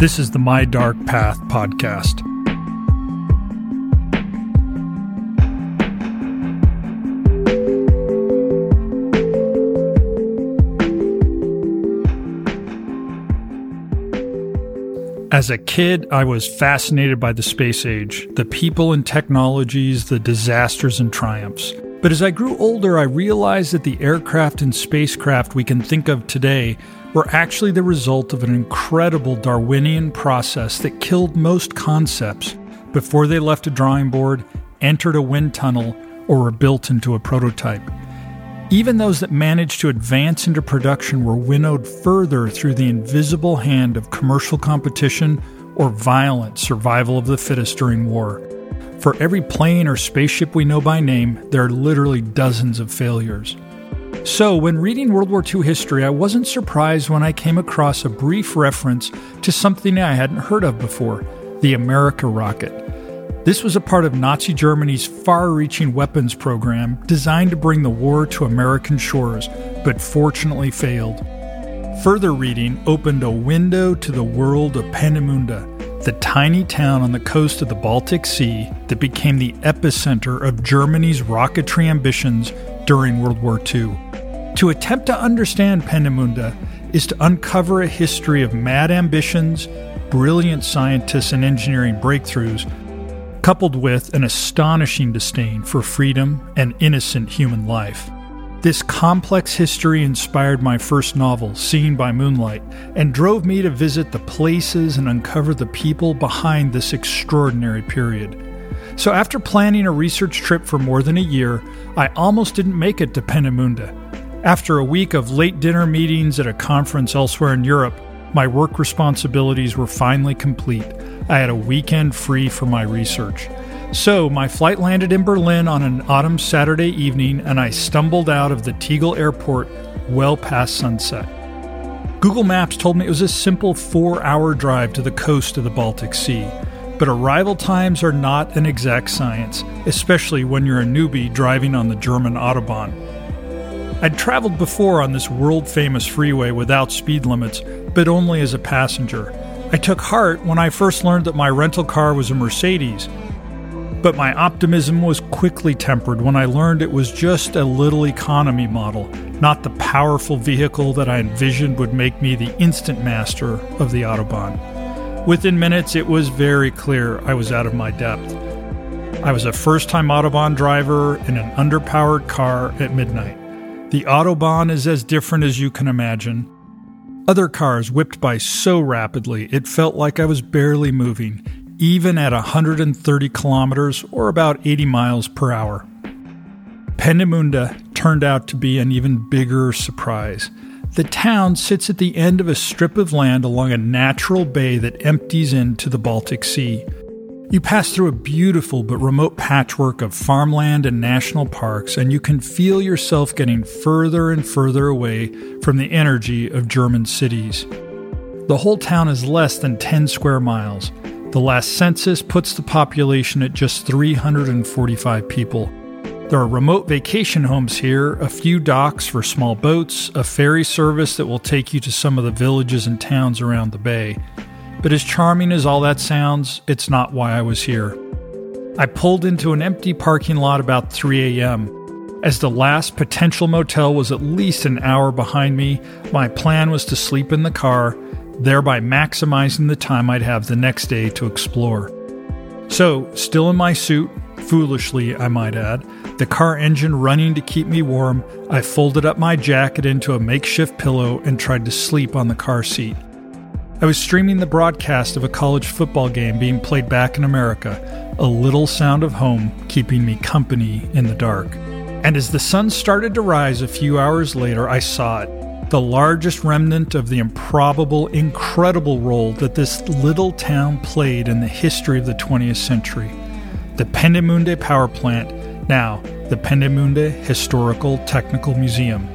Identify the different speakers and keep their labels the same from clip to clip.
Speaker 1: This is the My Dark Path podcast. As a kid, I was fascinated by the space age, the people and technologies, the disasters and triumphs. But as I grew older, I realized that the aircraft and spacecraft we can think of today were actually the result of an incredible Darwinian process that killed most concepts before they left a drawing board, entered a wind tunnel, or were built into a prototype. Even those that managed to advance into production were winnowed further through the invisible hand of commercial competition or violent survival of the fittest during war. For every plane or spaceship we know by name, there are literally dozens of failures. So, when reading World War II history, I wasn't surprised when I came across a brief reference to something I hadn't heard of before the America rocket. This was a part of Nazi Germany's far reaching weapons program designed to bring the war to American shores, but fortunately failed. Further reading opened a window to the world of Peenemünde, the tiny town on the coast of the Baltic Sea that became the epicenter of Germany's rocketry ambitions during World War II. To attempt to understand Peenemünde is to uncover a history of mad ambitions, brilliant scientists, and engineering breakthroughs, coupled with an astonishing disdain for freedom and innocent human life. This complex history inspired my first novel, Seen by Moonlight, and drove me to visit the places and uncover the people behind this extraordinary period. So, after planning a research trip for more than a year, I almost didn't make it to Peenemünde. After a week of late dinner meetings at a conference elsewhere in Europe, my work responsibilities were finally complete. I had a weekend free for my research. So, my flight landed in Berlin on an autumn Saturday evening, and I stumbled out of the Tegel airport well past sunset. Google Maps told me it was a simple four hour drive to the coast of the Baltic Sea. But arrival times are not an exact science, especially when you're a newbie driving on the German Autobahn. I'd traveled before on this world famous freeway without speed limits, but only as a passenger. I took heart when I first learned that my rental car was a Mercedes. But my optimism was quickly tempered when I learned it was just a little economy model, not the powerful vehicle that I envisioned would make me the instant master of the Autobahn. Within minutes, it was very clear I was out of my depth. I was a first time Autobahn driver in an underpowered car at midnight. The Autobahn is as different as you can imagine. Other cars whipped by so rapidly it felt like I was barely moving, even at 130 kilometers or about 80 miles per hour. Peenemünde turned out to be an even bigger surprise. The town sits at the end of a strip of land along a natural bay that empties into the Baltic Sea. You pass through a beautiful but remote patchwork of farmland and national parks, and you can feel yourself getting further and further away from the energy of German cities. The whole town is less than 10 square miles. The last census puts the population at just 345 people. There are remote vacation homes here, a few docks for small boats, a ferry service that will take you to some of the villages and towns around the bay. But as charming as all that sounds, it's not why I was here. I pulled into an empty parking lot about 3 a.m. As the last potential motel was at least an hour behind me, my plan was to sleep in the car, thereby maximizing the time I'd have the next day to explore. So, still in my suit, foolishly, I might add, the car engine running to keep me warm, I folded up my jacket into a makeshift pillow and tried to sleep on the car seat. I was streaming the broadcast of a college football game being played back in America, a little sound of home keeping me company in the dark. And as the sun started to rise a few hours later, I saw it the largest remnant of the improbable, incredible role that this little town played in the history of the 20th century. The Peenemünde Power Plant, now the Peenemünde Historical Technical Museum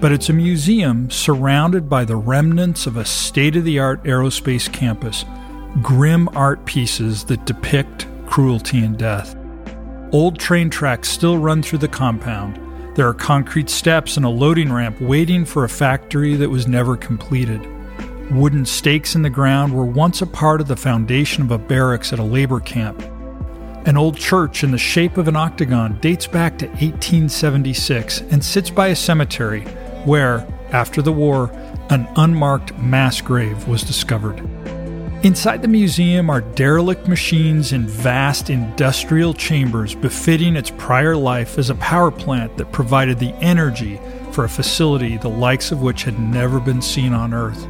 Speaker 1: but it's a museum surrounded by the remnants of a state of the art aerospace campus, grim art pieces that depict cruelty and death. Old train tracks still run through the compound. There are concrete steps and a loading ramp waiting for a factory that was never completed. Wooden stakes in the ground were once a part of the foundation of a barracks at a labor camp. An old church in the shape of an octagon dates back to 1876 and sits by a cemetery where, after the war, an unmarked mass grave was discovered. Inside the museum are derelict machines in vast industrial chambers befitting its prior life as a power plant that provided the energy for a facility the likes of which had never been seen on Earth.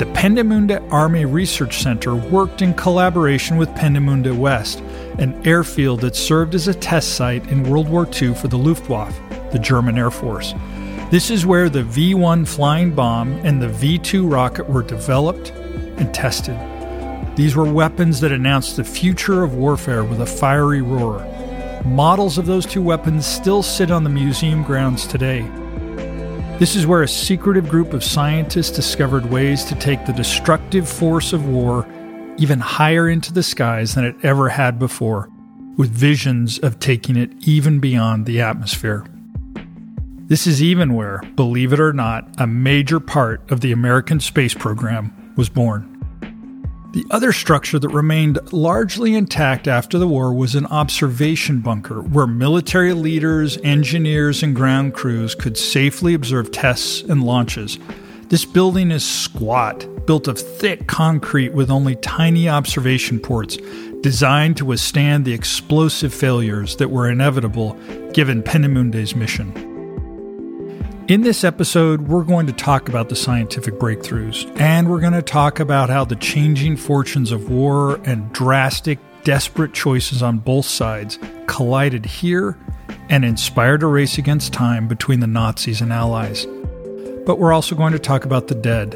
Speaker 1: The Peenemünde Army Research Center worked in collaboration with Peenemünde West, an airfield that served as a test site in World War II for the Luftwaffe, the German Air Force. This is where the V 1 flying bomb and the V 2 rocket were developed and tested. These were weapons that announced the future of warfare with a fiery roar. Models of those two weapons still sit on the museum grounds today. This is where a secretive group of scientists discovered ways to take the destructive force of war even higher into the skies than it ever had before, with visions of taking it even beyond the atmosphere. This is even where, believe it or not, a major part of the American space program was born. The other structure that remained largely intact after the war was an observation bunker where military leaders, engineers, and ground crews could safely observe tests and launches. This building is squat, built of thick concrete with only tiny observation ports, designed to withstand the explosive failures that were inevitable given Peenemunde's mission. In this episode, we're going to talk about the scientific breakthroughs, and we're going to talk about how the changing fortunes of war and drastic, desperate choices on both sides collided here and inspired a race against time between the Nazis and Allies. But we're also going to talk about the dead.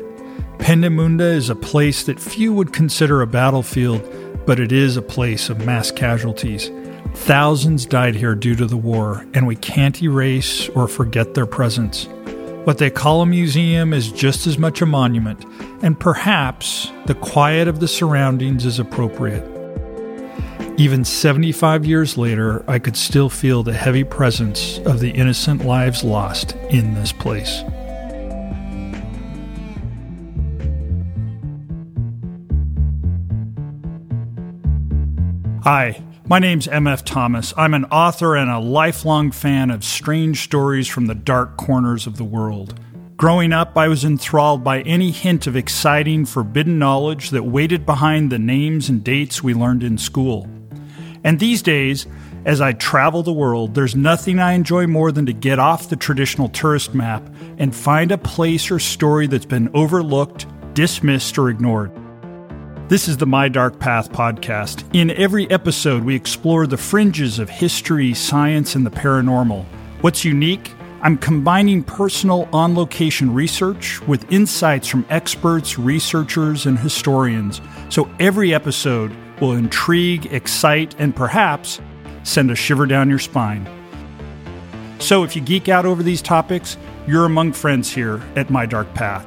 Speaker 1: Peenemünde is a place that few would consider a battlefield, but it is a place of mass casualties. Thousands died here due to the war, and we can't erase or forget their presence. What they call a museum is just as much a monument, and perhaps the quiet of the surroundings is appropriate. Even 75 years later, I could still feel the heavy presence of the innocent lives lost in this place. Hi, my name's MF Thomas. I'm an author and a lifelong fan of strange stories from the dark corners of the world. Growing up, I was enthralled by any hint of exciting, forbidden knowledge that waited behind the names and dates we learned in school. And these days, as I travel the world, there's nothing I enjoy more than to get off the traditional tourist map and find a place or story that's been overlooked, dismissed, or ignored. This is the My Dark Path podcast. In every episode, we explore the fringes of history, science, and the paranormal. What's unique? I'm combining personal on location research with insights from experts, researchers, and historians. So every episode will intrigue, excite, and perhaps send a shiver down your spine. So if you geek out over these topics, you're among friends here at My Dark Path.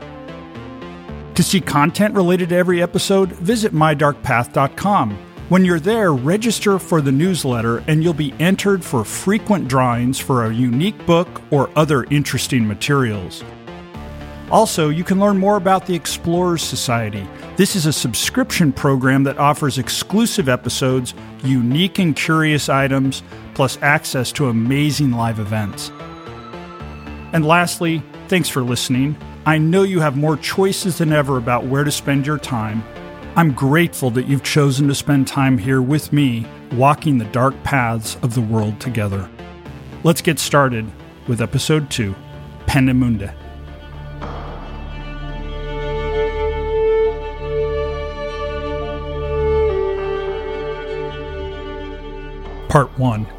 Speaker 1: To see content related to every episode, visit mydarkpath.com. When you're there, register for the newsletter and you'll be entered for frequent drawings for a unique book or other interesting materials. Also, you can learn more about the Explorers Society. This is a subscription program that offers exclusive episodes, unique and curious items, plus access to amazing live events. And lastly, thanks for listening. I know you have more choices than ever about where to spend your time. I'm grateful that you've chosen to spend time here with me, walking the dark paths of the world together. Let's get started with episode 2 Peenemünde. Part 1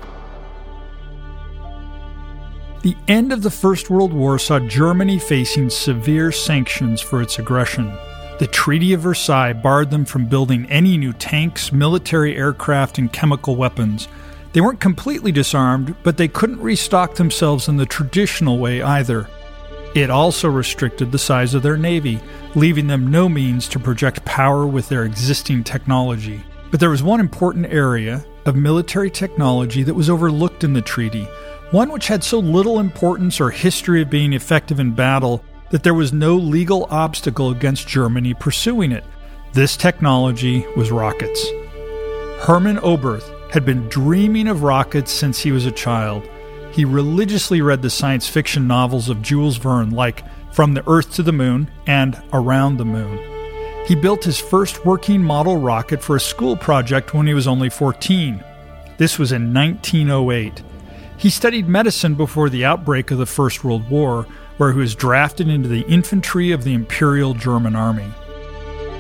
Speaker 1: the end of the First World War saw Germany facing severe sanctions for its aggression. The Treaty of Versailles barred them from building any new tanks, military aircraft, and chemical weapons. They weren't completely disarmed, but they couldn't restock themselves in the traditional way either. It also restricted the size of their navy, leaving them no means to project power with their existing technology. But there was one important area of military technology that was overlooked in the treaty one which had so little importance or history of being effective in battle that there was no legal obstacle against Germany pursuing it. This technology was rockets. Hermann Oberth had been dreaming of rockets since he was a child. He religiously read the science fiction novels of Jules Verne, like From the Earth to the Moon and Around the Moon. He built his first working model rocket for a school project when he was only 14. This was in 1908. He studied medicine before the outbreak of the First World War, where he was drafted into the infantry of the Imperial German Army.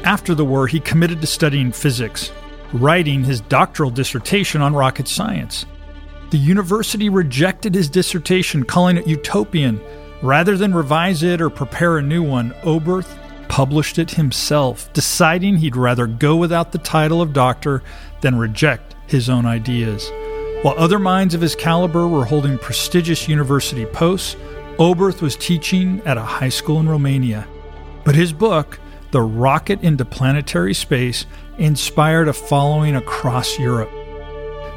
Speaker 1: After the war, he committed to studying physics, writing his doctoral dissertation on rocket science. The university rejected his dissertation, calling it utopian. Rather than revise it or prepare a new one, Oberth published it himself, deciding he'd rather go without the title of doctor than reject his own ideas. While other minds of his caliber were holding prestigious university posts, Oberth was teaching at a high school in Romania. But his book, The Rocket into Planetary Space, inspired a following across Europe.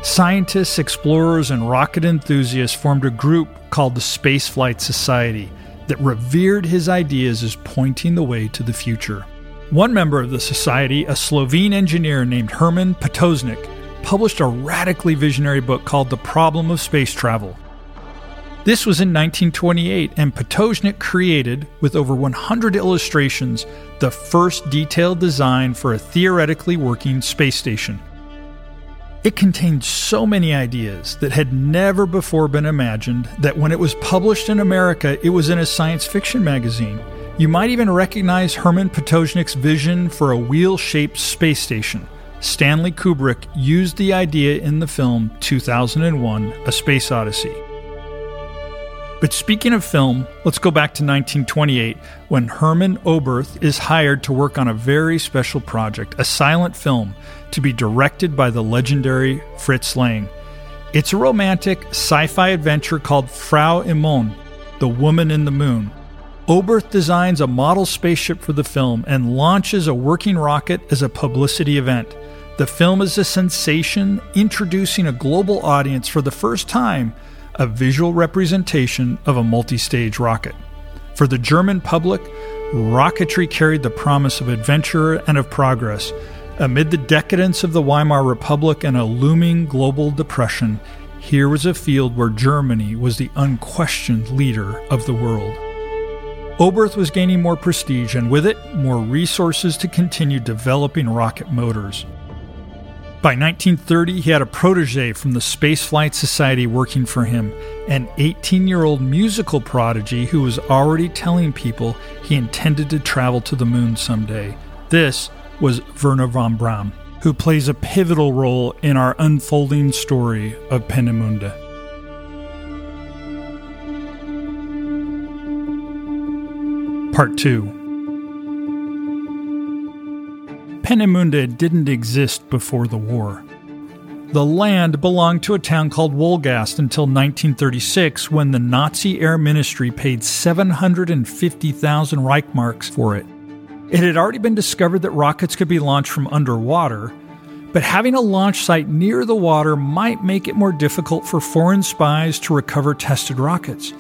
Speaker 1: Scientists, explorers, and rocket enthusiasts formed a group called the Spaceflight Society that revered his ideas as pointing the way to the future. One member of the society, a Slovene engineer named Herman Potocnik, published a radically visionary book called The Problem of Space Travel. This was in 1928, and Potocnik created, with over 100 illustrations, the first detailed design for a theoretically working space station. It contained so many ideas that had never before been imagined that when it was published in America, it was in a science fiction magazine. You might even recognize Herman Potocnik's vision for a wheel shaped space station. Stanley Kubrick used the idea in the film 2001 A Space Odyssey. But speaking of film, let's go back to 1928 when Hermann Oberth is hired to work on a very special project, a silent film to be directed by the legendary Fritz Lang. It's a romantic sci fi adventure called Frau im Mond, The Woman in the Moon. Oberth designs a model spaceship for the film and launches a working rocket as a publicity event. The film is a sensation, introducing a global audience for the first time a visual representation of a multi stage rocket. For the German public, rocketry carried the promise of adventure and of progress. Amid the decadence of the Weimar Republic and a looming global depression, here was a field where Germany was the unquestioned leader of the world. Oberth was gaining more prestige and with it, more resources to continue developing rocket motors. By 1930, he had a protege from the Spaceflight Society working for him, an 18 year old musical prodigy who was already telling people he intended to travel to the moon someday. This was Wernher von Braun, who plays a pivotal role in our unfolding story of Peenemünde. Part 2 Peenemünde didn't exist before the war. The land belonged to a town called Wolgast until 1936 when the Nazi Air Ministry paid 750,000 Reichmarks for it. It had already been discovered that rockets could be launched from underwater, but having a launch site near the water might make it more difficult for foreign spies to recover tested rockets.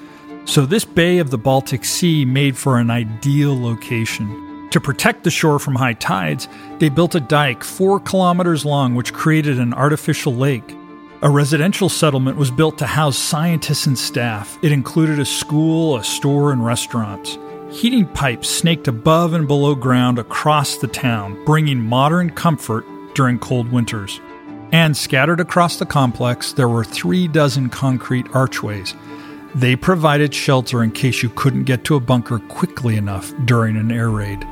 Speaker 1: So, this bay of the Baltic Sea made for an ideal location. To protect the shore from high tides, they built a dike four kilometers long, which created an artificial lake. A residential settlement was built to house scientists and staff. It included a school, a store, and restaurants. Heating pipes snaked above and below ground across the town, bringing modern comfort during cold winters. And scattered across the complex, there were three dozen concrete archways. They provided shelter in case you couldn't get to a bunker quickly enough during an air raid.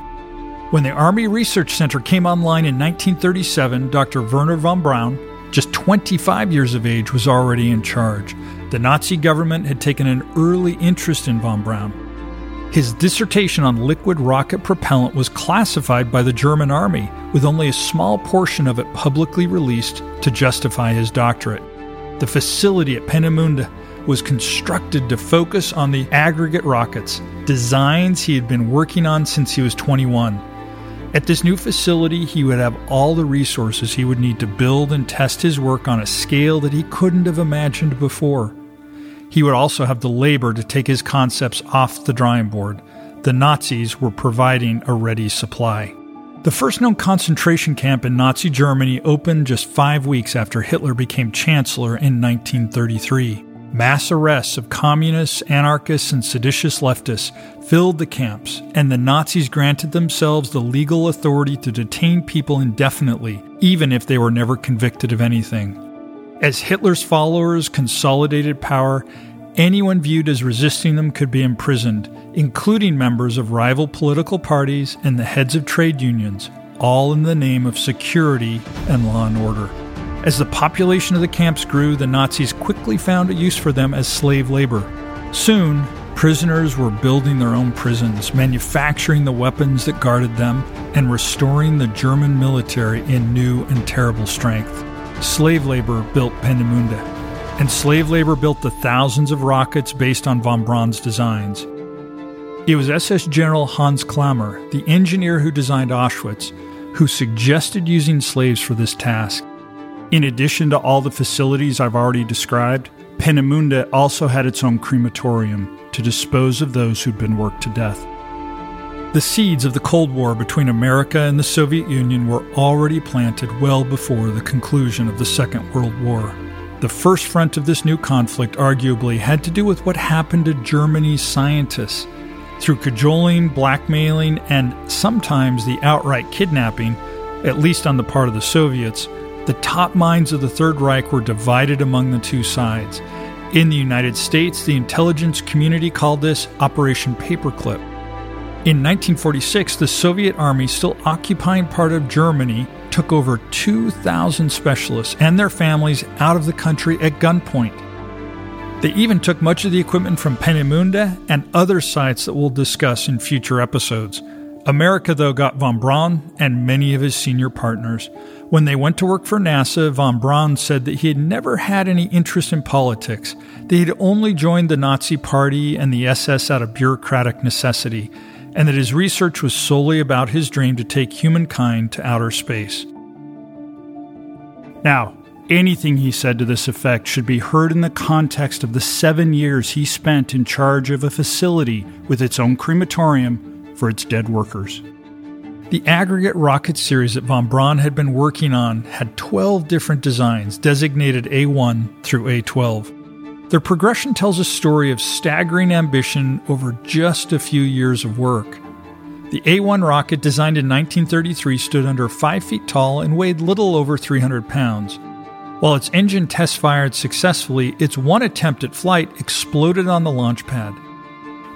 Speaker 1: When the Army Research Center came online in 1937, Dr. Wernher von Braun, just 25 years of age, was already in charge. The Nazi government had taken an early interest in von Braun. His dissertation on liquid rocket propellant was classified by the German Army, with only a small portion of it publicly released to justify his doctorate. The facility at Peenemünde was constructed to focus on the aggregate rockets, designs he had been working on since he was 21. At this new facility, he would have all the resources he would need to build and test his work on a scale that he couldn't have imagined before. He would also have the labor to take his concepts off the drawing board, the Nazis were providing a ready supply. The first known concentration camp in Nazi Germany opened just five weeks after Hitler became Chancellor in 1933. Mass arrests of communists, anarchists, and seditious leftists filled the camps, and the Nazis granted themselves the legal authority to detain people indefinitely, even if they were never convicted of anything. As Hitler's followers consolidated power, anyone viewed as resisting them could be imprisoned, including members of rival political parties and the heads of trade unions, all in the name of security and law and order. As the population of the camps grew, the Nazis quickly found a use for them as slave labor. Soon, prisoners were building their own prisons, manufacturing the weapons that guarded them, and restoring the German military in new and terrible strength. Slave labor built Peenemünde, and slave labor built the thousands of rockets based on von Braun's designs. It was SS General Hans Kammler, the engineer who designed Auschwitz, who suggested using slaves for this task. In addition to all the facilities I've already described, Peenemünde also had its own crematorium to dispose of those who'd been worked to death. The seeds of the Cold War between America and the Soviet Union were already planted well before the conclusion of the Second World War. The first front of this new conflict arguably had to do with what happened to Germany's scientists. Through cajoling, blackmailing, and sometimes the outright kidnapping, at least on the part of the Soviets, the top minds of the Third Reich were divided among the two sides. In the United States, the intelligence community called this Operation Paperclip. In 1946, the Soviet army, still occupying part of Germany, took over 2,000 specialists and their families out of the country at gunpoint. They even took much of the equipment from Peenemünde and other sites that we'll discuss in future episodes. America, though, got von Braun and many of his senior partners. When they went to work for NASA, von Braun said that he had never had any interest in politics, that he had only joined the Nazi Party and the SS out of bureaucratic necessity, and that his research was solely about his dream to take humankind to outer space. Now, anything he said to this effect should be heard in the context of the seven years he spent in charge of a facility with its own crematorium for its dead workers. The aggregate rocket series that von Braun had been working on had 12 different designs designated A1 through A12. Their progression tells a story of staggering ambition over just a few years of work. The A1 rocket, designed in 1933, stood under 5 feet tall and weighed little over 300 pounds. While its engine test fired successfully, its one attempt at flight exploded on the launch pad.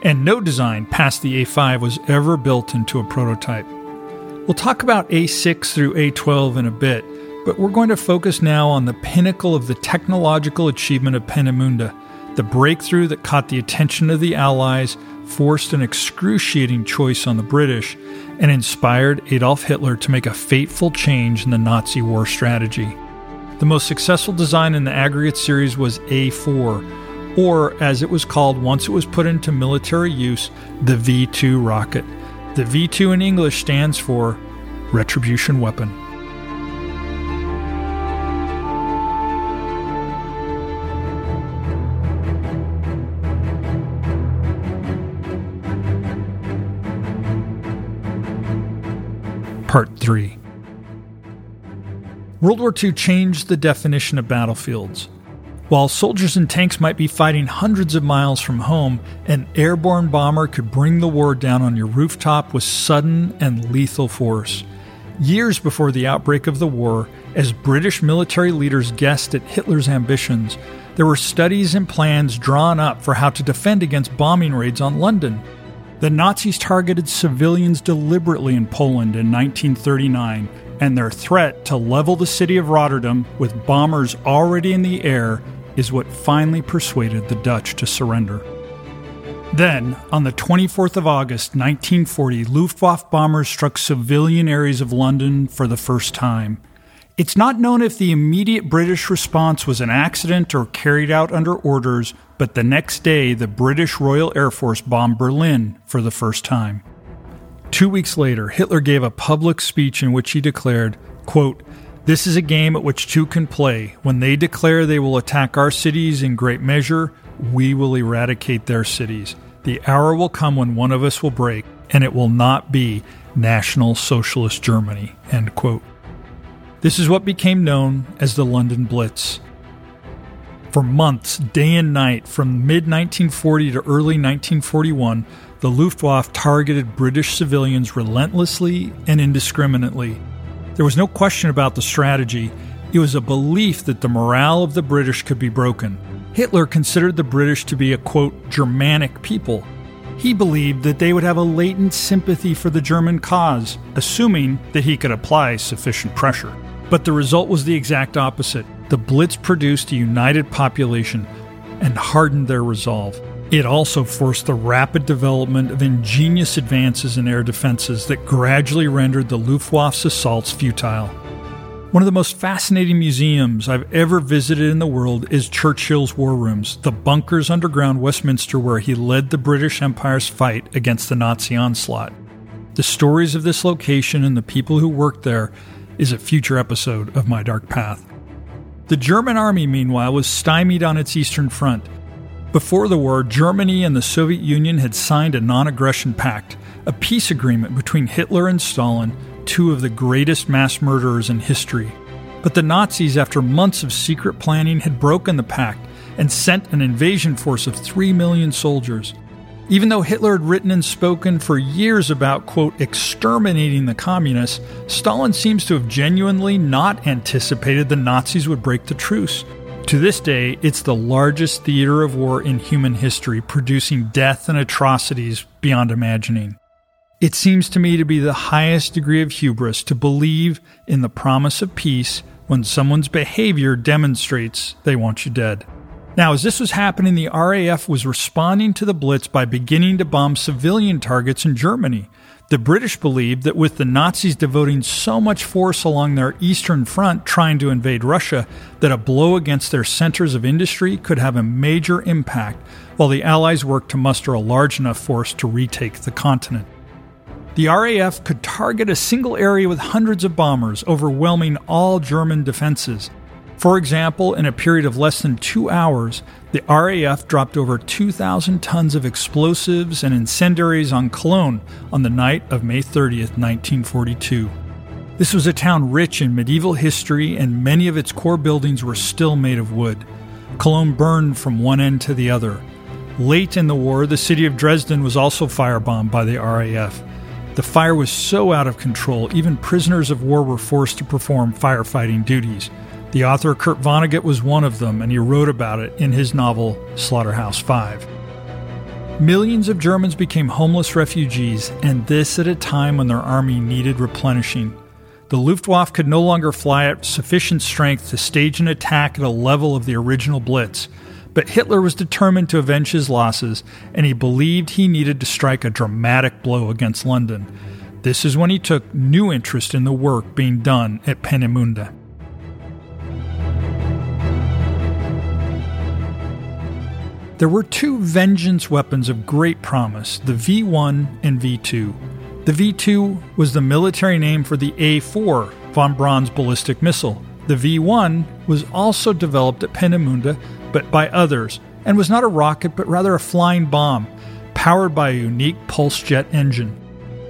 Speaker 1: And no design past the A5 was ever built into a prototype. We'll talk about A6 through A12 in a bit, but we're going to focus now on the pinnacle of the technological achievement of Peenemünde, the breakthrough that caught the attention of the Allies, forced an excruciating choice on the British, and inspired Adolf Hitler to make a fateful change in the Nazi war strategy. The most successful design in the aggregate series was A4, or as it was called once it was put into military use, the V 2 rocket. The V2 in English stands for Retribution Weapon. Part 3 World War II changed the definition of battlefields. While soldiers and tanks might be fighting hundreds of miles from home, an airborne bomber could bring the war down on your rooftop with sudden and lethal force. Years before the outbreak of the war, as British military leaders guessed at Hitler's ambitions, there were studies and plans drawn up for how to defend against bombing raids on London. The Nazis targeted civilians deliberately in Poland in 1939, and their threat to level the city of Rotterdam with bombers already in the air is what finally persuaded the Dutch to surrender. Then, on the 24th of August 1940, Luftwaffe bombers struck civilian areas of London for the first time. It's not known if the immediate British response was an accident or carried out under orders, but the next day the British Royal Air Force bombed Berlin for the first time. Two weeks later, Hitler gave a public speech in which he declared, quote, this is a game at which two can play. When they declare they will attack our cities in great measure, we will eradicate their cities. The hour will come when one of us will break, and it will not be National Socialist Germany. End quote. This is what became known as the London Blitz. For months, day and night, from mid 1940 to early 1941, the Luftwaffe targeted British civilians relentlessly and indiscriminately. There was no question about the strategy, it was a belief that the morale of the British could be broken. Hitler considered the British to be a quote, Germanic people. He believed that they would have a latent sympathy for the German cause, assuming that he could apply sufficient pressure. But the result was the exact opposite. The Blitz produced a united population and hardened their resolve. It also forced the rapid development of ingenious advances in air defenses that gradually rendered the Luftwaffe's assaults futile. One of the most fascinating museums I've ever visited in the world is Churchill's War Rooms, the bunkers underground Westminster where he led the British Empire's fight against the Nazi onslaught. The stories of this location and the people who worked there is a future episode of My Dark Path. The German army, meanwhile, was stymied on its eastern front. Before the war, Germany and the Soviet Union had signed a non aggression pact, a peace agreement between Hitler and Stalin, two of the greatest mass murderers in history. But the Nazis, after months of secret planning, had broken the pact and sent an invasion force of 3 million soldiers. Even though Hitler had written and spoken for years about, quote, exterminating the communists, Stalin seems to have genuinely not anticipated the Nazis would break the truce. To this day, it's the largest theater of war in human history, producing death and atrocities beyond imagining. It seems to me to be the highest degree of hubris to believe in the promise of peace when someone's behavior demonstrates they want you dead. Now, as this was happening, the RAF was responding to the Blitz by beginning to bomb civilian targets in Germany. The British believed that with the Nazis devoting so much force along their eastern front trying to invade Russia, that a blow against their centers of industry could have a major impact, while the Allies worked to muster a large enough force to retake the continent. The RAF could target a single area with hundreds of bombers, overwhelming all German defenses. For example, in a period of less than two hours, the RAF dropped over 2,000 tons of explosives and incendiaries on Cologne on the night of May 30th, 1942. This was a town rich in medieval history, and many of its core buildings were still made of wood. Cologne burned from one end to the other. Late in the war, the city of Dresden was also firebombed by the RAF. The fire was so out of control, even prisoners of war were forced to perform firefighting duties. The author Kurt Vonnegut was one of them, and he wrote about it in his novel Slaughterhouse Five. Millions of Germans became homeless refugees, and this at a time when their army needed replenishing. The Luftwaffe could no longer fly at sufficient strength to stage an attack at a level of the original Blitz, but Hitler was determined to avenge his losses, and he believed he needed to strike a dramatic blow against London. This is when he took new interest in the work being done at Peenemünde. There were two vengeance weapons of great promise the V 1 and V 2. The V 2 was the military name for the A 4 von Braun's ballistic missile. The V 1 was also developed at Peenemünde, but by others, and was not a rocket but rather a flying bomb, powered by a unique pulse jet engine.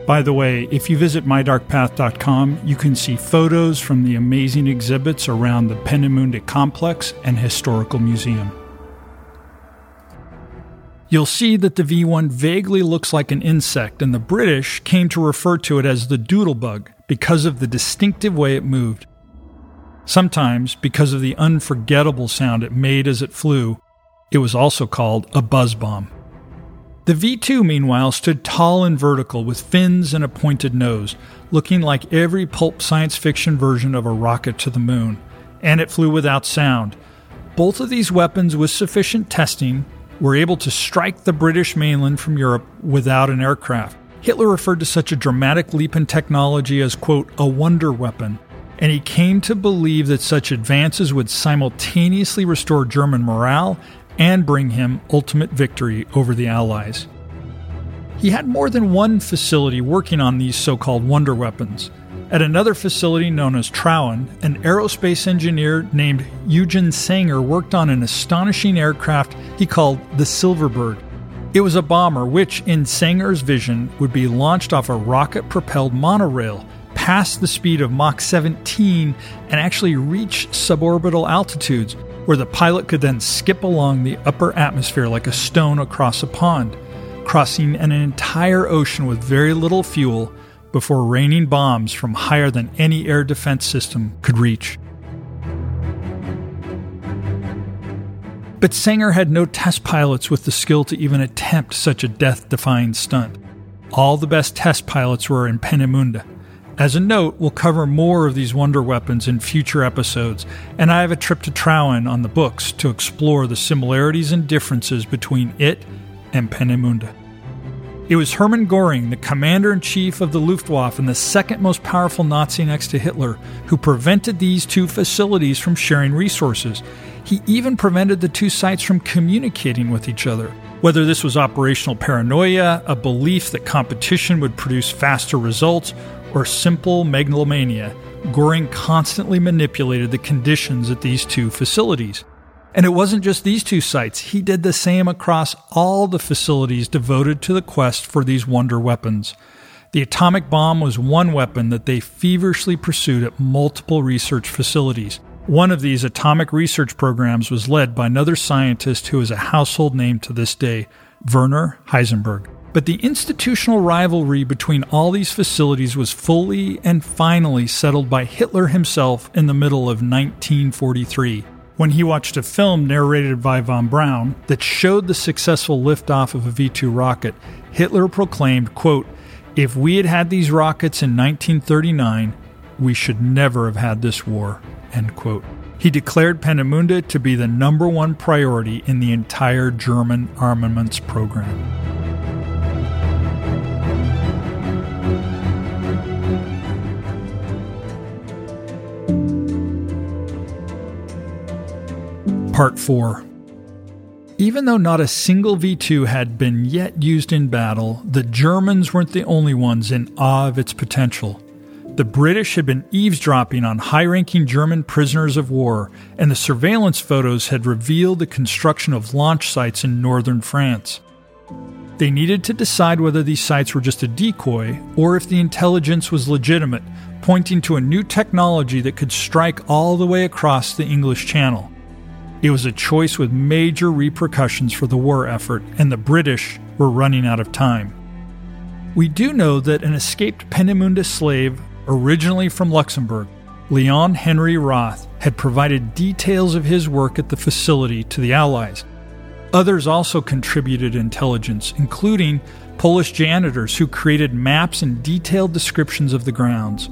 Speaker 1: By the way, if you visit mydarkpath.com, you can see photos from the amazing exhibits around the Peenemünde complex and historical museum. You'll see that the V1 vaguely looks like an insect, and the British came to refer to it as the doodlebug because of the distinctive way it moved. Sometimes, because of the unforgettable sound it made as it flew, it was also called a buzz bomb. The V 2, meanwhile, stood tall and vertical with fins and a pointed nose, looking like every pulp science fiction version of a rocket to the moon, and it flew without sound. Both of these weapons, with sufficient testing, were able to strike the British mainland from Europe without an aircraft. Hitler referred to such a dramatic leap in technology as, quote, a wonder weapon, and he came to believe that such advances would simultaneously restore German morale and bring him ultimate victory over the Allies. He had more than one facility working on these so called wonder weapons. At another facility known as Trauen, an aerospace engineer named Eugen Sanger worked on an astonishing aircraft he called the Silverbird. It was a bomber which, in Sanger's vision, would be launched off a rocket propelled monorail past the speed of Mach 17 and actually reach suborbital altitudes, where the pilot could then skip along the upper atmosphere like a stone across a pond, crossing an entire ocean with very little fuel before raining bombs from higher than any air defense system could reach. But Sanger had no test pilots with the skill to even attempt such a death defying stunt. All the best test pilots were in Peenemünde. As a note, we'll cover more of these wonder weapons in future episodes, and I have a trip to Trauen on the books to explore the similarities and differences between it and Peenemünde. It was Hermann Goring, the commander in chief of the Luftwaffe and the second most powerful Nazi next to Hitler, who prevented these two facilities from sharing resources. He even prevented the two sites from communicating with each other. Whether this was operational paranoia, a belief that competition would produce faster results, or simple megalomania, Goring constantly manipulated the conditions at these two facilities. And it wasn't just these two sites, he did the same across all the facilities devoted to the quest for these wonder weapons. The atomic bomb was one weapon that they feverishly pursued at multiple research facilities. One of these atomic research programs was led by another scientist who is a household name to this day, Werner Heisenberg. But the institutional rivalry between all these facilities was fully and finally settled by Hitler himself in the middle of 1943 when he watched a film narrated by von Braun that showed the successful liftoff of a V 2 rocket. Hitler proclaimed, quote, If we had had these rockets in 1939, we should never have had this war. End quote. He declared Peenemünde to be the number one priority in the entire German armaments program. Part 4 Even though not a single V 2 had been yet used in battle, the Germans weren't the only ones in awe of its potential. The British had been eavesdropping on high ranking German prisoners of war, and the surveillance photos had revealed the construction of launch sites in northern France. They needed to decide whether these sites were just a decoy or if the intelligence was legitimate, pointing to a new technology that could strike all the way across the English Channel. It was a choice with major repercussions for the war effort, and the British were running out of time. We do know that an escaped Peenemünde slave originally from Luxembourg, Leon Henry Roth had provided details of his work at the facility to the Allies. Others also contributed intelligence, including Polish janitors who created maps and detailed descriptions of the grounds.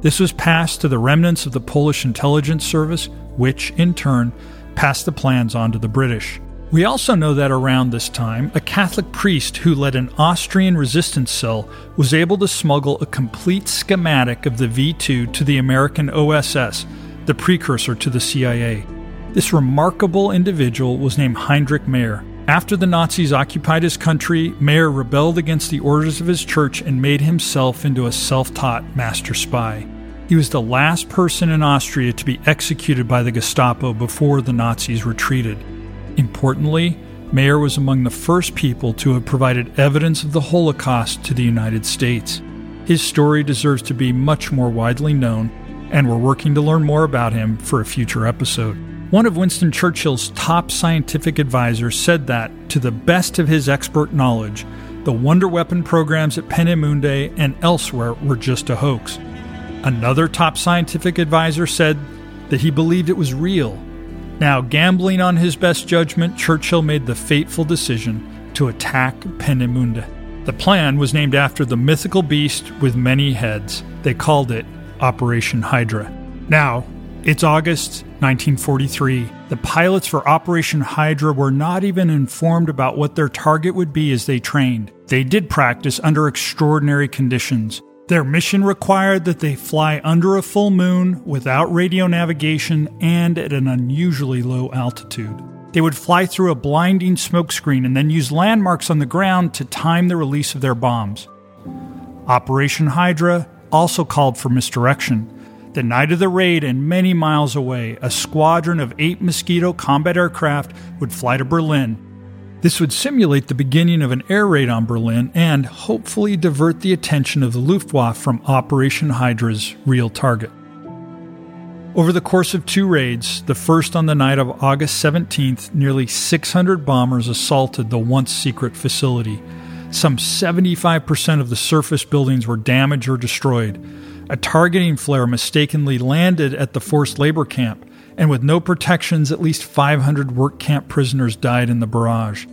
Speaker 1: This was passed to the remnants of the Polish intelligence service, which, in turn, passed the plans on to the British. We also know that around this time, a Catholic priest who led an Austrian resistance cell was able to smuggle a complete schematic of the V 2 to the American OSS, the precursor to the CIA. This remarkable individual was named Heinrich Maier. After the Nazis occupied his country, Maier rebelled against the orders of his church and made himself into a self taught master spy. He was the last person in Austria to be executed by the Gestapo before the Nazis retreated. Importantly, Maier was among the first people to have provided evidence of the Holocaust to the United States. His story deserves to be much more widely known, and we're working to learn more about him for a future episode. One of Winston Churchill's top scientific advisors said that, to the best of his expert knowledge, the wonder weapon programs at Peenemünde and elsewhere were just a hoax. Another top scientific advisor said that he believed it was real now, gambling on his best judgment, Churchill made the fateful decision to attack Peenemünde. The plan was named after the mythical beast with many heads. They called it Operation Hydra. Now, it's August 1943. The pilots for Operation Hydra were not even informed about what their target would be as they trained. They did practice under extraordinary conditions. Their mission required that they fly under a full moon without radio navigation and at an unusually low altitude. They would fly through a blinding smokescreen and then use landmarks on the ground to time the release of their bombs. Operation Hydra also called for misdirection. The night of the raid, and many miles away, a squadron of eight Mosquito combat aircraft would fly to Berlin. This would simulate the beginning of an air raid on Berlin and hopefully divert the attention of the Luftwaffe from Operation Hydra's real target. Over the course of two raids, the first on the night of August 17th, nearly 600 bombers assaulted the once secret facility. Some 75% of the surface buildings were damaged or destroyed. A targeting flare mistakenly landed at the forced labor camp, and with no protections, at least 500 work camp prisoners died in the barrage.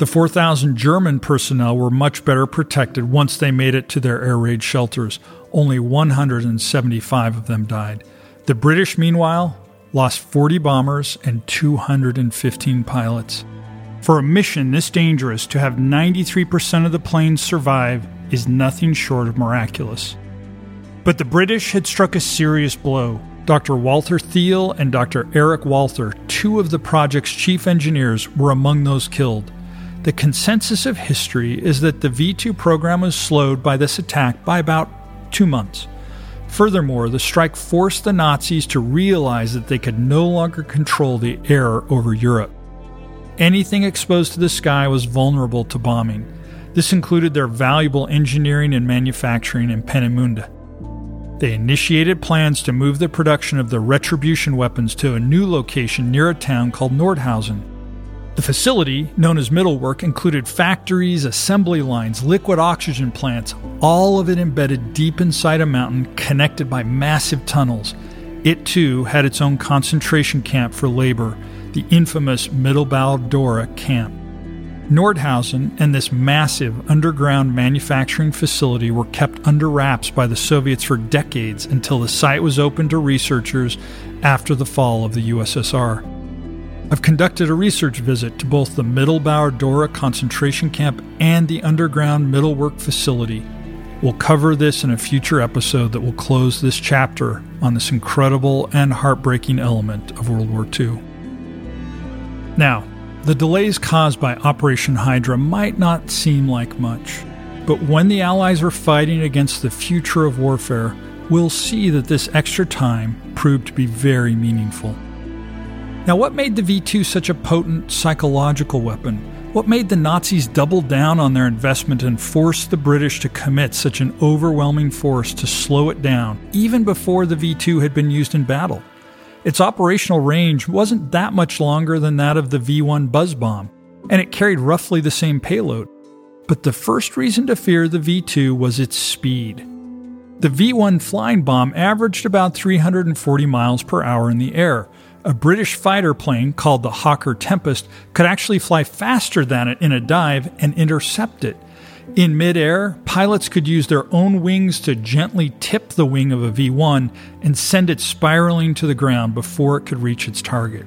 Speaker 1: The 4,000 German personnel were much better protected once they made it to their air raid shelters. Only 175 of them died. The British, meanwhile, lost 40 bombers and 215 pilots. For a mission this dangerous, to have 93% of the planes survive is nothing short of miraculous. But the British had struck a serious blow. Dr. Walter Thiel and Dr. Eric Walther, two of the project's chief engineers, were among those killed. The consensus of history is that the V 2 program was slowed by this attack by about two months. Furthermore, the strike forced the Nazis to realize that they could no longer control the air over Europe. Anything exposed to the sky was vulnerable to bombing. This included their valuable engineering and manufacturing in Peenemünde. They initiated plans to move the production of the retribution weapons to a new location near a town called Nordhausen. The facility, known as Mittelwerk, included factories, assembly lines, liquid oxygen plants, all of it embedded deep inside a mountain connected by massive tunnels. It too had its own concentration camp for labor, the infamous Mittelbau Dora camp. Nordhausen and this massive underground manufacturing facility were kept under wraps by the Soviets for decades until the site was opened to researchers after the fall of the USSR. I've conducted a research visit to both the Mittelbau Dora concentration camp and the underground Mittelwerk facility. We'll cover this in a future episode that will close this chapter on this incredible and heartbreaking element of World War II. Now, the delays caused by Operation Hydra might not seem like much, but when the Allies were fighting against the future of warfare, we'll see that this extra time proved to be very meaningful. Now, what made the V 2 such a potent psychological weapon? What made the Nazis double down on their investment and force the British to commit such an overwhelming force to slow it down, even before the V 2 had been used in battle? Its operational range wasn't that much longer than that of the V 1 Buzz bomb, and it carried roughly the same payload. But the first reason to fear the V 2 was its speed. The V 1 flying bomb averaged about 340 miles per hour in the air. A British fighter plane called the Hawker Tempest could actually fly faster than it in a dive and intercept it. In midair, pilots could use their own wings to gently tip the wing of a V 1 and send it spiraling to the ground before it could reach its target.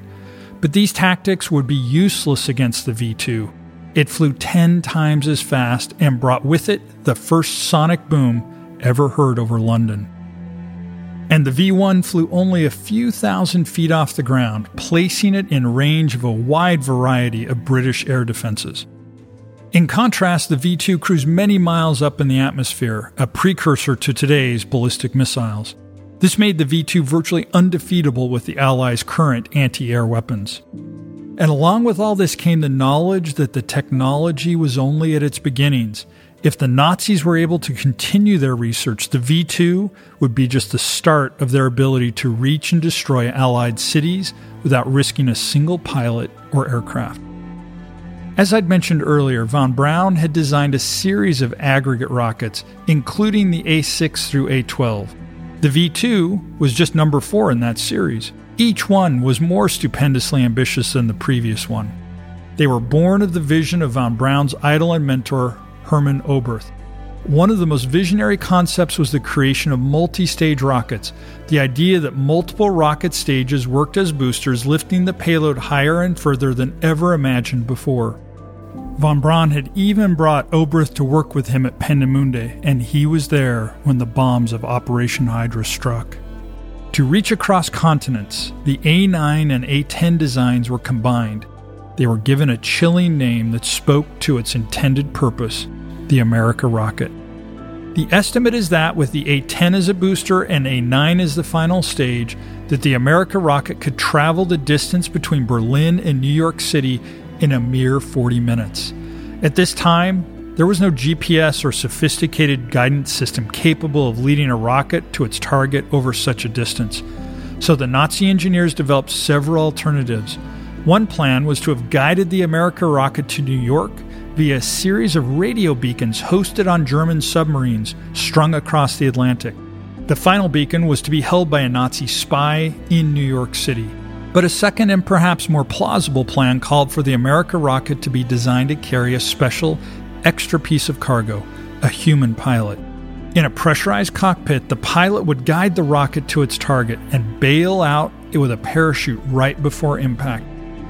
Speaker 1: But these tactics would be useless against the V 2. It flew 10 times as fast and brought with it the first sonic boom ever heard over London. And the V 1 flew only a few thousand feet off the ground, placing it in range of a wide variety of British air defenses. In contrast, the V 2 cruised many miles up in the atmosphere, a precursor to today's ballistic missiles. This made the V 2 virtually undefeatable with the Allies' current anti air weapons. And along with all this came the knowledge that the technology was only at its beginnings. If the Nazis were able to continue their research, the V 2 would be just the start of their ability to reach and destroy Allied cities without risking a single pilot or aircraft. As I'd mentioned earlier, von Braun had designed a series of aggregate rockets, including the A 6 through A 12. The V 2 was just number 4 in that series. Each one was more stupendously ambitious than the previous one. They were born of the vision of von Braun's idol and mentor, Hermann Oberth. One of the most visionary concepts was the creation of multi stage rockets, the idea that multiple rocket stages worked as boosters, lifting the payload higher and further than ever imagined before. Von Braun had even brought Oberth to work with him at Peenemünde, and he was there when the bombs of Operation Hydra struck. To reach across continents, the A9 and A10 designs were combined. They were given a chilling name that spoke to its intended purpose the America rocket. The estimate is that with the A10 as a booster and A9 as the final stage, that the America rocket could travel the distance between Berlin and New York City in a mere 40 minutes. At this time, there was no GPS or sophisticated guidance system capable of leading a rocket to its target over such a distance. So the Nazi engineers developed several alternatives. One plan was to have guided the America rocket to New York via a series of radio beacons hosted on German submarines strung across the Atlantic. The final beacon was to be held by a Nazi spy in New York City. But a second and perhaps more plausible plan called for the America rocket to be designed to carry a special, extra piece of cargo a human pilot. In a pressurized cockpit, the pilot would guide the rocket to its target and bail out with a parachute right before impact.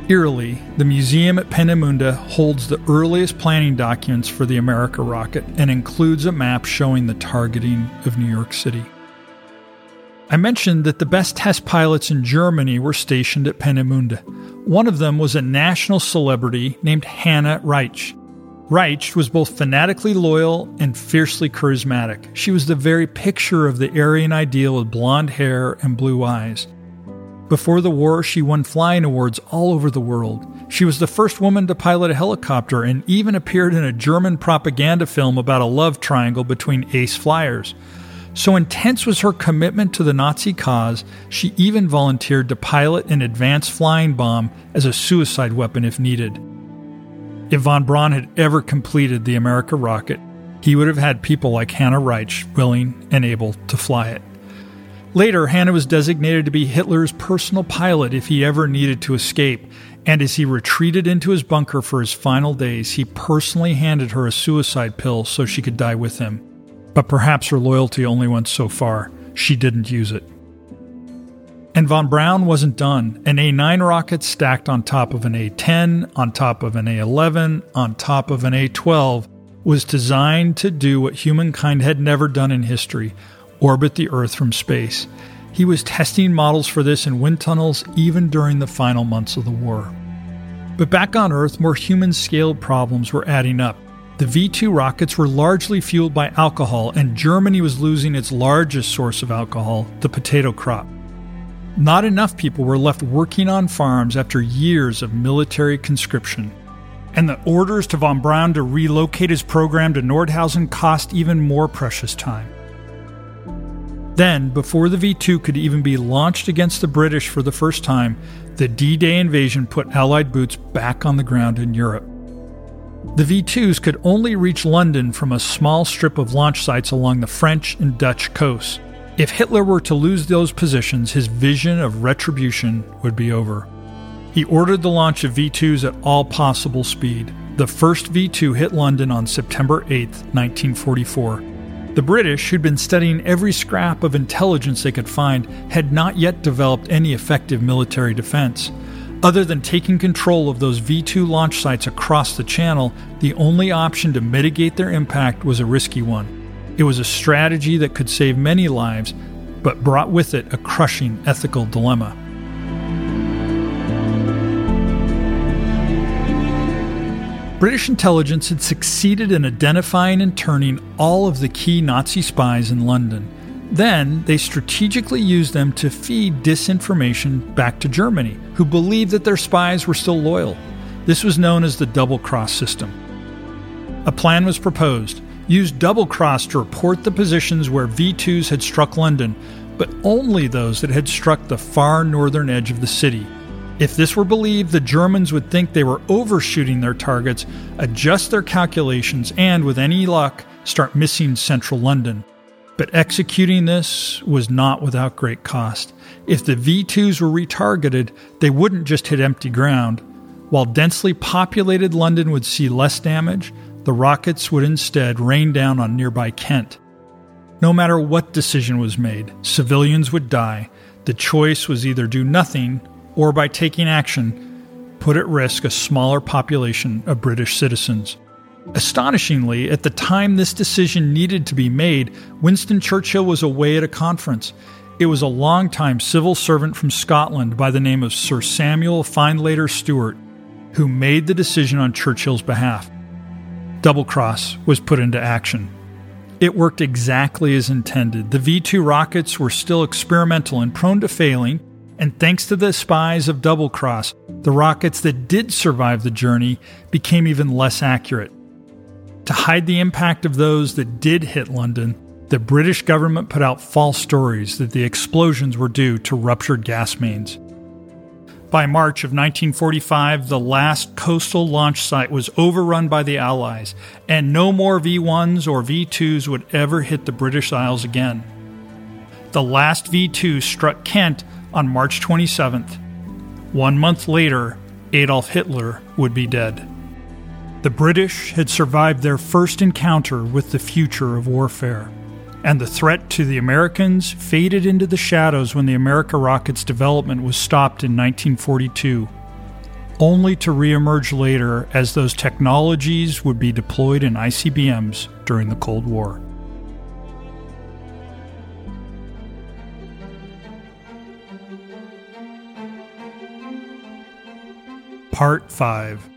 Speaker 1: Eerily, the museum at Peenemünde holds the earliest planning documents for the America rocket and includes a map showing the targeting of New York City. I mentioned that the best test pilots in Germany were stationed at Peenemünde. One of them was a national celebrity named Hanna Reitsch. Reitsch was both fanatically loyal and fiercely charismatic. She was the very picture of the Aryan ideal with blonde hair and blue eyes. Before the war, she won flying awards all over the world. She was the first woman to pilot a helicopter and even appeared in a German propaganda film about a love triangle between ace flyers. So intense was her commitment to the Nazi cause, she even volunteered to pilot an advanced flying bomb as a suicide weapon if needed. If von Braun had ever completed the America rocket, he would have had people like Hanna Reitsch willing and able to fly it. Later, Hanna was designated to be Hitler's personal pilot if he ever needed to escape, and as he retreated into his bunker for his final days, he personally handed her a suicide pill so she could die with him. But perhaps her loyalty only went so far. She didn't use it. And von Braun wasn't done. An A 9 rocket stacked on top of an A 10, on top of an A 11, on top of an A 12 was designed to do what humankind had never done in history orbit the Earth from space. He was testing models for this in wind tunnels even during the final months of the war. But back on Earth, more human scale problems were adding up. The V 2 rockets were largely fueled by alcohol, and Germany was losing its largest source of alcohol, the potato crop. Not enough people were left working on farms after years of military conscription. And the orders to von Braun to relocate his program to Nordhausen cost even more precious time. Then, before the V 2 could even be launched against the British for the first time, the D Day invasion put Allied boots back on the ground in Europe. The V 2s could only reach London from a small strip of launch sites along the French and Dutch coasts. If Hitler were to lose those positions, his vision of retribution would be over. He ordered the launch of V 2s at all possible speed. The first V 2 hit London on September 8, 1944. The British, who'd been studying every scrap of intelligence they could find, had not yet developed any effective military defense. Other than taking control of those V 2 launch sites across the channel, the only option to mitigate their impact was a risky one. It was a strategy that could save many lives, but brought with it a crushing ethical dilemma. British intelligence had succeeded in identifying and turning all of the key Nazi spies in London. Then they strategically used them to feed disinformation back to Germany, who believed that their spies were still loyal. This was known as the double cross system. A plan was proposed. Use double cross to report the positions where V 2s had struck London, but only those that had struck the far northern edge of the city, if this were believed, the Germans would think they were overshooting their targets, adjust their calculations, and, with any luck, start missing central London. But executing this was not without great cost. If the V 2s were retargeted, they wouldn't just hit empty ground. While densely populated London would see less damage, the rockets would instead rain down on nearby Kent. No matter what decision was made, civilians would die. The choice was either do nothing or by taking action, put at risk a smaller population of British citizens. Astonishingly, at the time this decision needed to be made, Winston Churchill was away at a conference. It was a long-time civil servant from Scotland by the name of Sir Samuel Findlater Stewart who made the decision on Churchill's behalf. Double Cross was put into action. It worked exactly as intended. The V 2 rockets were still experimental and prone to failing, And thanks to the spies of Double Cross, the rockets that did survive the journey became even less accurate. To hide the impact of those that did hit London, the British government put out false stories that the explosions were due to ruptured gas mains. By March of 1945, the last coastal launch site was overrun by the Allies, and no more V 1s or V 2s would ever hit the British Isles again. The last V 2 struck Kent on March 27th. One month later, Adolf Hitler would be dead. The British had survived their first encounter with the future of warfare and the threat to the Americans faded into the shadows when the America rocket's development was stopped in 1942, only to reemerge later as those technologies would be deployed in ICBMs during the Cold War. Part 5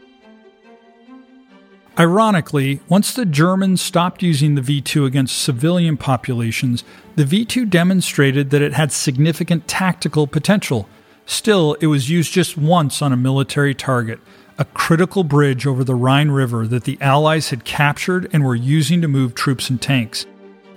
Speaker 1: Ironically, once the Germans stopped using the V 2 against civilian populations, the V 2 demonstrated that it had significant tactical potential. Still, it was used just once on a military target, a critical bridge over the Rhine River that the Allies had captured and were using to move troops and tanks.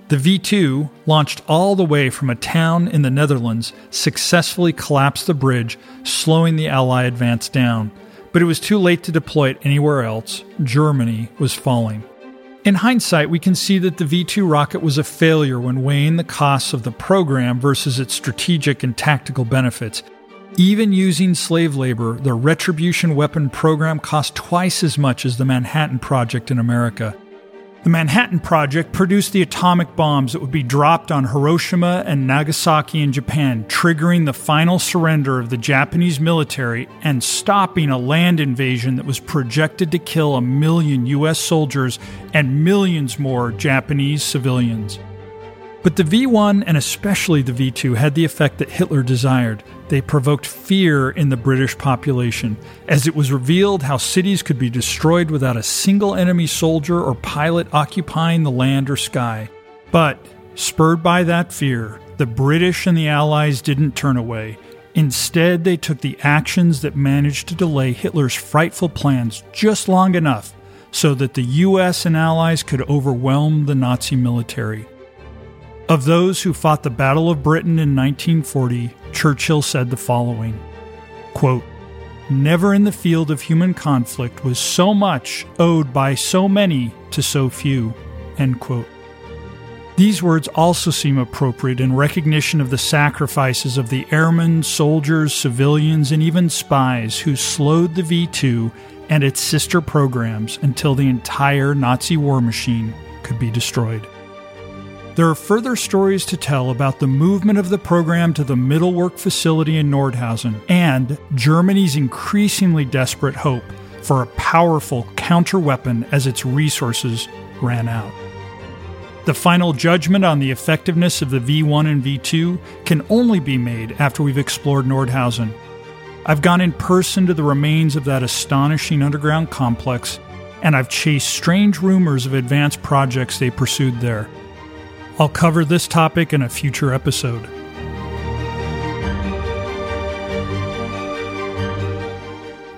Speaker 1: The V 2, launched all the way from a town in the Netherlands, successfully collapsed the bridge, slowing the Allied advance down but it was too late to deploy it anywhere else. Germany was falling. In hindsight, we can see that the V 2 rocket was a failure when weighing the costs of the program versus its strategic and tactical benefits. Even using slave labor, the Retribution weapon program cost twice as much as the Manhattan Project in America. The Manhattan Project produced the atomic bombs that would be dropped on Hiroshima and Nagasaki in Japan, triggering the final surrender of the Japanese military and stopping a land invasion that was projected to kill a million U.S. soldiers and millions more Japanese civilians. But the V 1 and especially the V 2 had the effect that Hitler desired. They provoked fear in the British population, as it was revealed how cities could be destroyed without a single enemy soldier or pilot occupying the land or sky. But, spurred by that fear, the British and the Allies didn't turn away. Instead, they took the actions that managed to delay Hitler's frightful plans just long enough so that the US and Allies could overwhelm the Nazi military. Of those who fought the Battle of Britain in 1940, Churchill said the following quote, Never in the field of human conflict was so much owed by so many to so few. End quote. These words also seem appropriate in recognition of the sacrifices of the airmen, soldiers, civilians, and even spies who slowed the V 2 and its sister programs until the entire Nazi war machine could be destroyed. There are further stories to tell about the movement of the program to the Mittelwerk facility in Nordhausen and Germany's increasingly desperate hope for a powerful counter weapon as its resources ran out. The final judgment on the effectiveness of the V1 and V2 can only be made after we've explored Nordhausen. I've gone in person to the remains of that astonishing underground complex, and I've chased strange rumors of advanced projects they pursued there. I'll cover this topic in a future episode.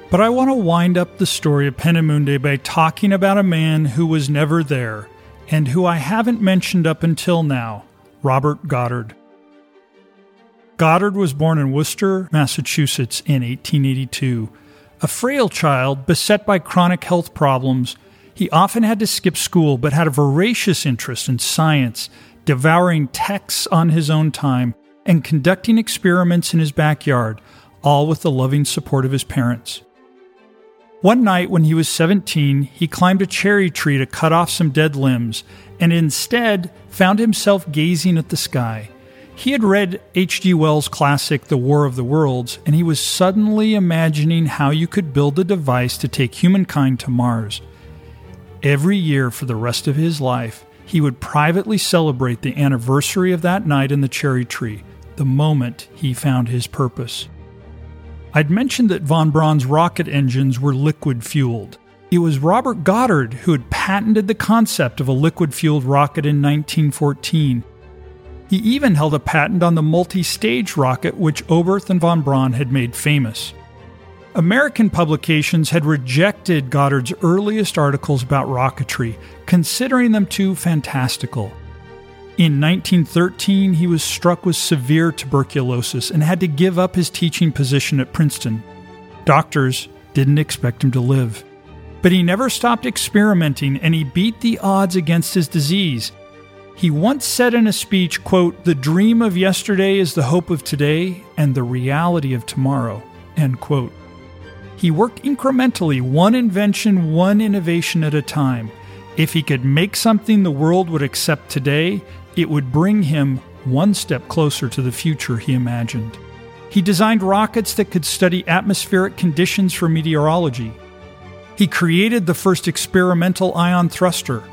Speaker 1: But I want to wind up the story of Peenemünde by talking about a man who was never there and who I haven't mentioned up until now Robert Goddard. Goddard was born in Worcester, Massachusetts in 1882. A frail child beset by chronic health problems, he often had to skip school but had a voracious interest in science devouring texts on his own time, and conducting experiments in his backyard, all with the loving support of his parents. One night when he was 17, he climbed a cherry tree to cut off some dead limbs and instead found himself gazing at the sky. He had read H.G. Wells' classic The War of the Worlds, and he was suddenly imagining how you could build a device to take humankind to Mars. Every year for the rest of his life, he would privately celebrate the anniversary of that night in the cherry tree, the moment he found his purpose. I'd mentioned that von Braun's rocket engines were liquid fueled. It was Robert Goddard who had patented the concept of a liquid fueled rocket in 1914. He even held a patent on the multi stage rocket which Oberth and von Braun had made famous. American publications had rejected Goddard's earliest articles about rocketry, considering them too fantastical. In 1913, he was struck with severe tuberculosis and had to give up his teaching position at Princeton. Doctors didn't expect him to live. But he never stopped experimenting and he beat the odds against his disease. He once said in a speech, quote, "The dream of yesterday is the hope of today and the reality of tomorrow." End quote. He worked incrementally, one invention, one innovation at a time. If he could make something the world would accept today, it would bring him one step closer to the future he imagined. He designed rockets that could study atmospheric conditions for meteorology. He created the first experimental ion thruster,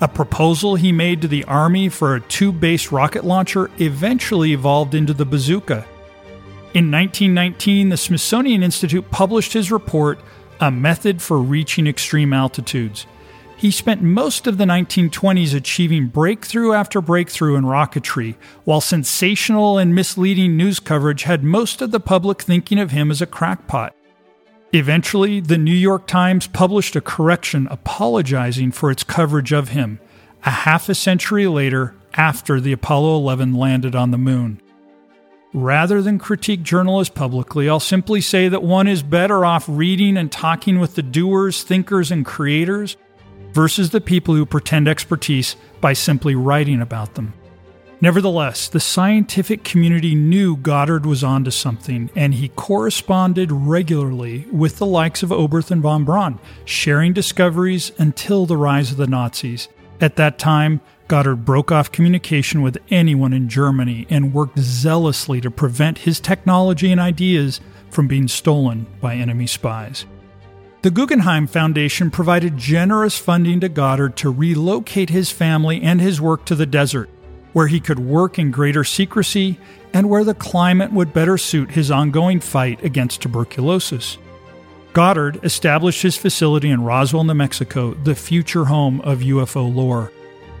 Speaker 1: a proposal he made to the Army for a tube based rocket launcher eventually evolved into the bazooka. In 1919, the Smithsonian Institute published his report, A Method for Reaching Extreme Altitudes. He spent most of the 1920s achieving breakthrough after breakthrough in rocketry, while sensational and misleading news coverage had most of the public thinking of him as a crackpot. Eventually, the New York Times published a correction apologizing for its coverage of him, a half a century later after the Apollo 11 landed on the moon. Rather than critique journalists publicly, I'll simply say that one is better off reading and talking with the doers, thinkers, and creators versus the people who pretend expertise by simply writing about them. Nevertheless, the scientific community knew Goddard was onto something, and he corresponded regularly with the likes of Oberth and von Braun, sharing discoveries until the rise of the Nazis. At that time, Goddard broke off communication with anyone in Germany and worked zealously to prevent his technology and ideas from being stolen by enemy spies. The Guggenheim Foundation provided generous funding to Goddard to relocate his family and his work to the desert, where he could work in greater secrecy and where the climate would better suit his ongoing fight against tuberculosis. Goddard established his facility in Roswell, New Mexico, the future home of UFO lore.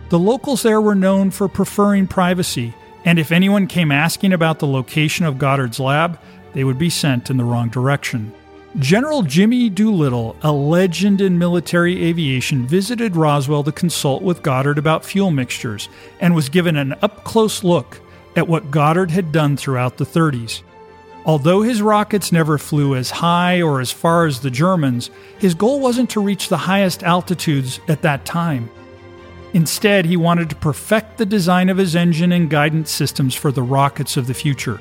Speaker 1: The locals there were known for preferring privacy, and if anyone came asking about the location of Goddard's lab, they would be sent in the wrong direction. General Jimmy Doolittle, a legend in military aviation, visited Roswell to consult with Goddard about fuel mixtures and was given an up close look at what Goddard had done throughout the 30s. Although his rockets never flew as high or as far as the Germans, his goal wasn't to reach the highest altitudes at that time. Instead, he wanted to perfect the design of his engine and guidance systems for the rockets of the future.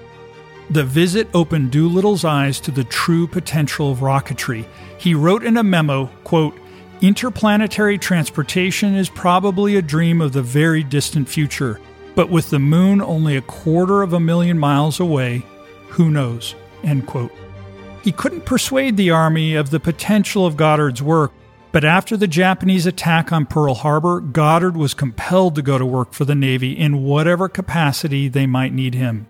Speaker 1: The visit opened Doolittle's eyes to the true potential of rocketry. He wrote in a memo, quote, Interplanetary transportation is probably a dream of the very distant future, but with the moon only a quarter of a million miles away, who knows? End quote. He couldn't persuade the Army of the potential of Goddard's work, but after the Japanese attack on Pearl Harbor, Goddard was compelled to go to work for the Navy in whatever capacity they might need him.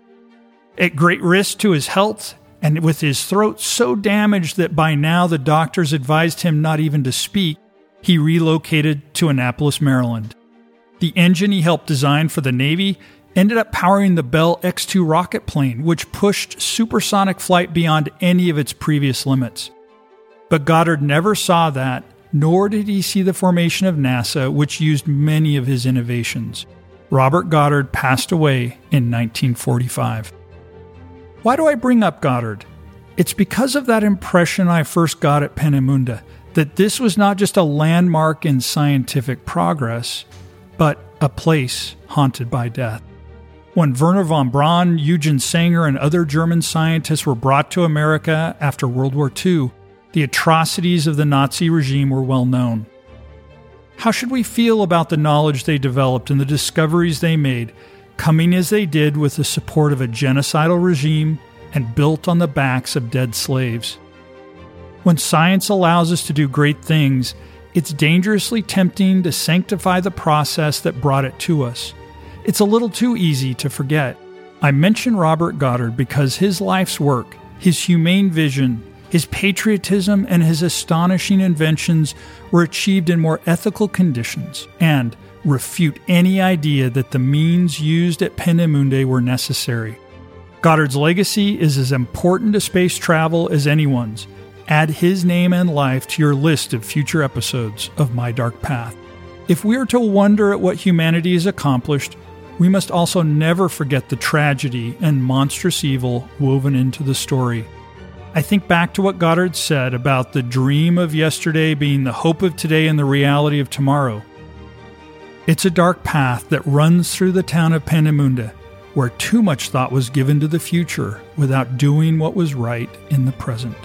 Speaker 1: At great risk to his health, and with his throat so damaged that by now the doctors advised him not even to speak, he relocated to Annapolis, Maryland. The engine he helped design for the Navy ended up powering the Bell X 2 rocket plane, which pushed supersonic flight beyond any of its previous limits. But Goddard never saw that, nor did he see the formation of NASA, which used many of his innovations. Robert Goddard passed away in 1945. Why do I bring up Goddard? It's because of that impression I first got at Peenemünde that this was not just a landmark in scientific progress, but a place haunted by death. When Wernher von Braun, Eugen Sanger, and other German scientists were brought to America after World War II, the atrocities of the Nazi regime were well known. How should we feel about the knowledge they developed and the discoveries they made coming as they did with the support of a genocidal regime and built on the backs of dead slaves. When science allows us to do great things, it's dangerously tempting to sanctify the process that brought it to us. It's a little too easy to forget. I mention Robert Goddard because his life's work, his humane vision, His patriotism and his astonishing inventions were achieved in more ethical conditions and refute any idea that the means used at Peenemünde were necessary. Goddard's legacy is as important to space travel as anyone's. Add his name and life to your list of future episodes of My Dark Path. If we are to wonder at what humanity has accomplished, we must also never forget the tragedy and monstrous evil woven into the story. I think back to what Goddard said about the dream of yesterday being the hope of today and the reality of tomorrow. It's a dark path that runs through the town of Peenemünde, where too much thought was given to the future without doing what was right in the present.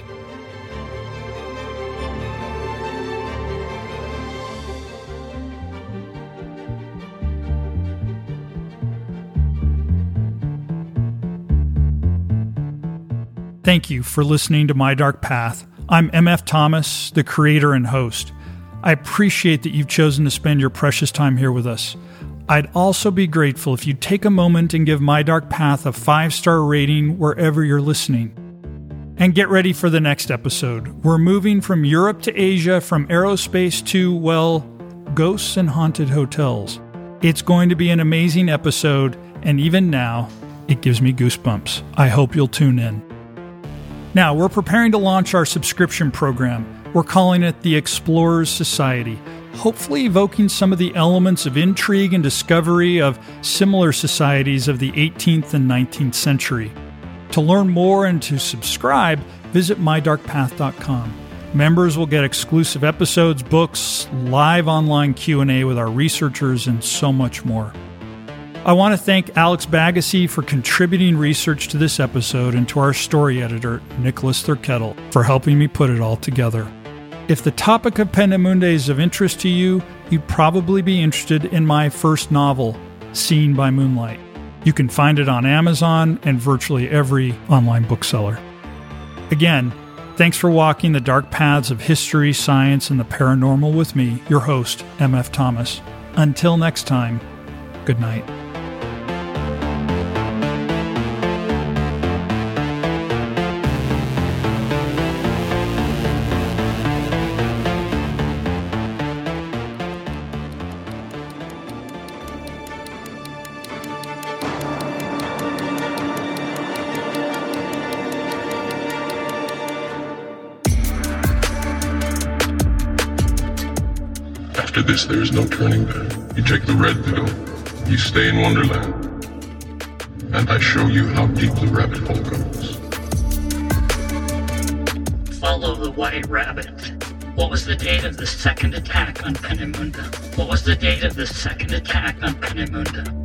Speaker 1: Thank you for listening to My Dark Path. I'm MF Thomas, the creator and host. I appreciate that you've chosen to spend your precious time here with us. I'd also be grateful if you'd take a moment and give My Dark Path a five star rating wherever you're listening. And get ready for the next episode. We're moving from Europe to Asia, from aerospace to, well, ghosts and haunted hotels. It's going to be an amazing episode, and even now, it gives me goosebumps. I hope you'll tune in. Now, we're preparing to launch our subscription program. We're calling it the Explorers Society, hopefully evoking some of the elements of intrigue and discovery of similar societies of the 18th and 19th century. To learn more and to subscribe, visit mydarkpath.com. Members will get exclusive episodes, books, live online Q&A with our researchers and so much more. I want to thank Alex Bagassi for contributing research to this episode and to our story editor, Nicholas Thurkettle, for helping me put it all together. If the topic of Peenemünde is of interest to you, you'd probably be interested in my first novel, Seen by Moonlight. You can find it on Amazon and virtually every online bookseller. Again, thanks for walking the dark paths of history, science, and the paranormal with me, your host, MF Thomas. Until next time, good night.
Speaker 2: There is no turning back. You take the red pill, you stay in Wonderland, and I show you how deep the rabbit hole goes.
Speaker 3: Follow the white rabbit. What was the date of the second attack on Peenemünde? What was the date of the second attack on Peenemünde?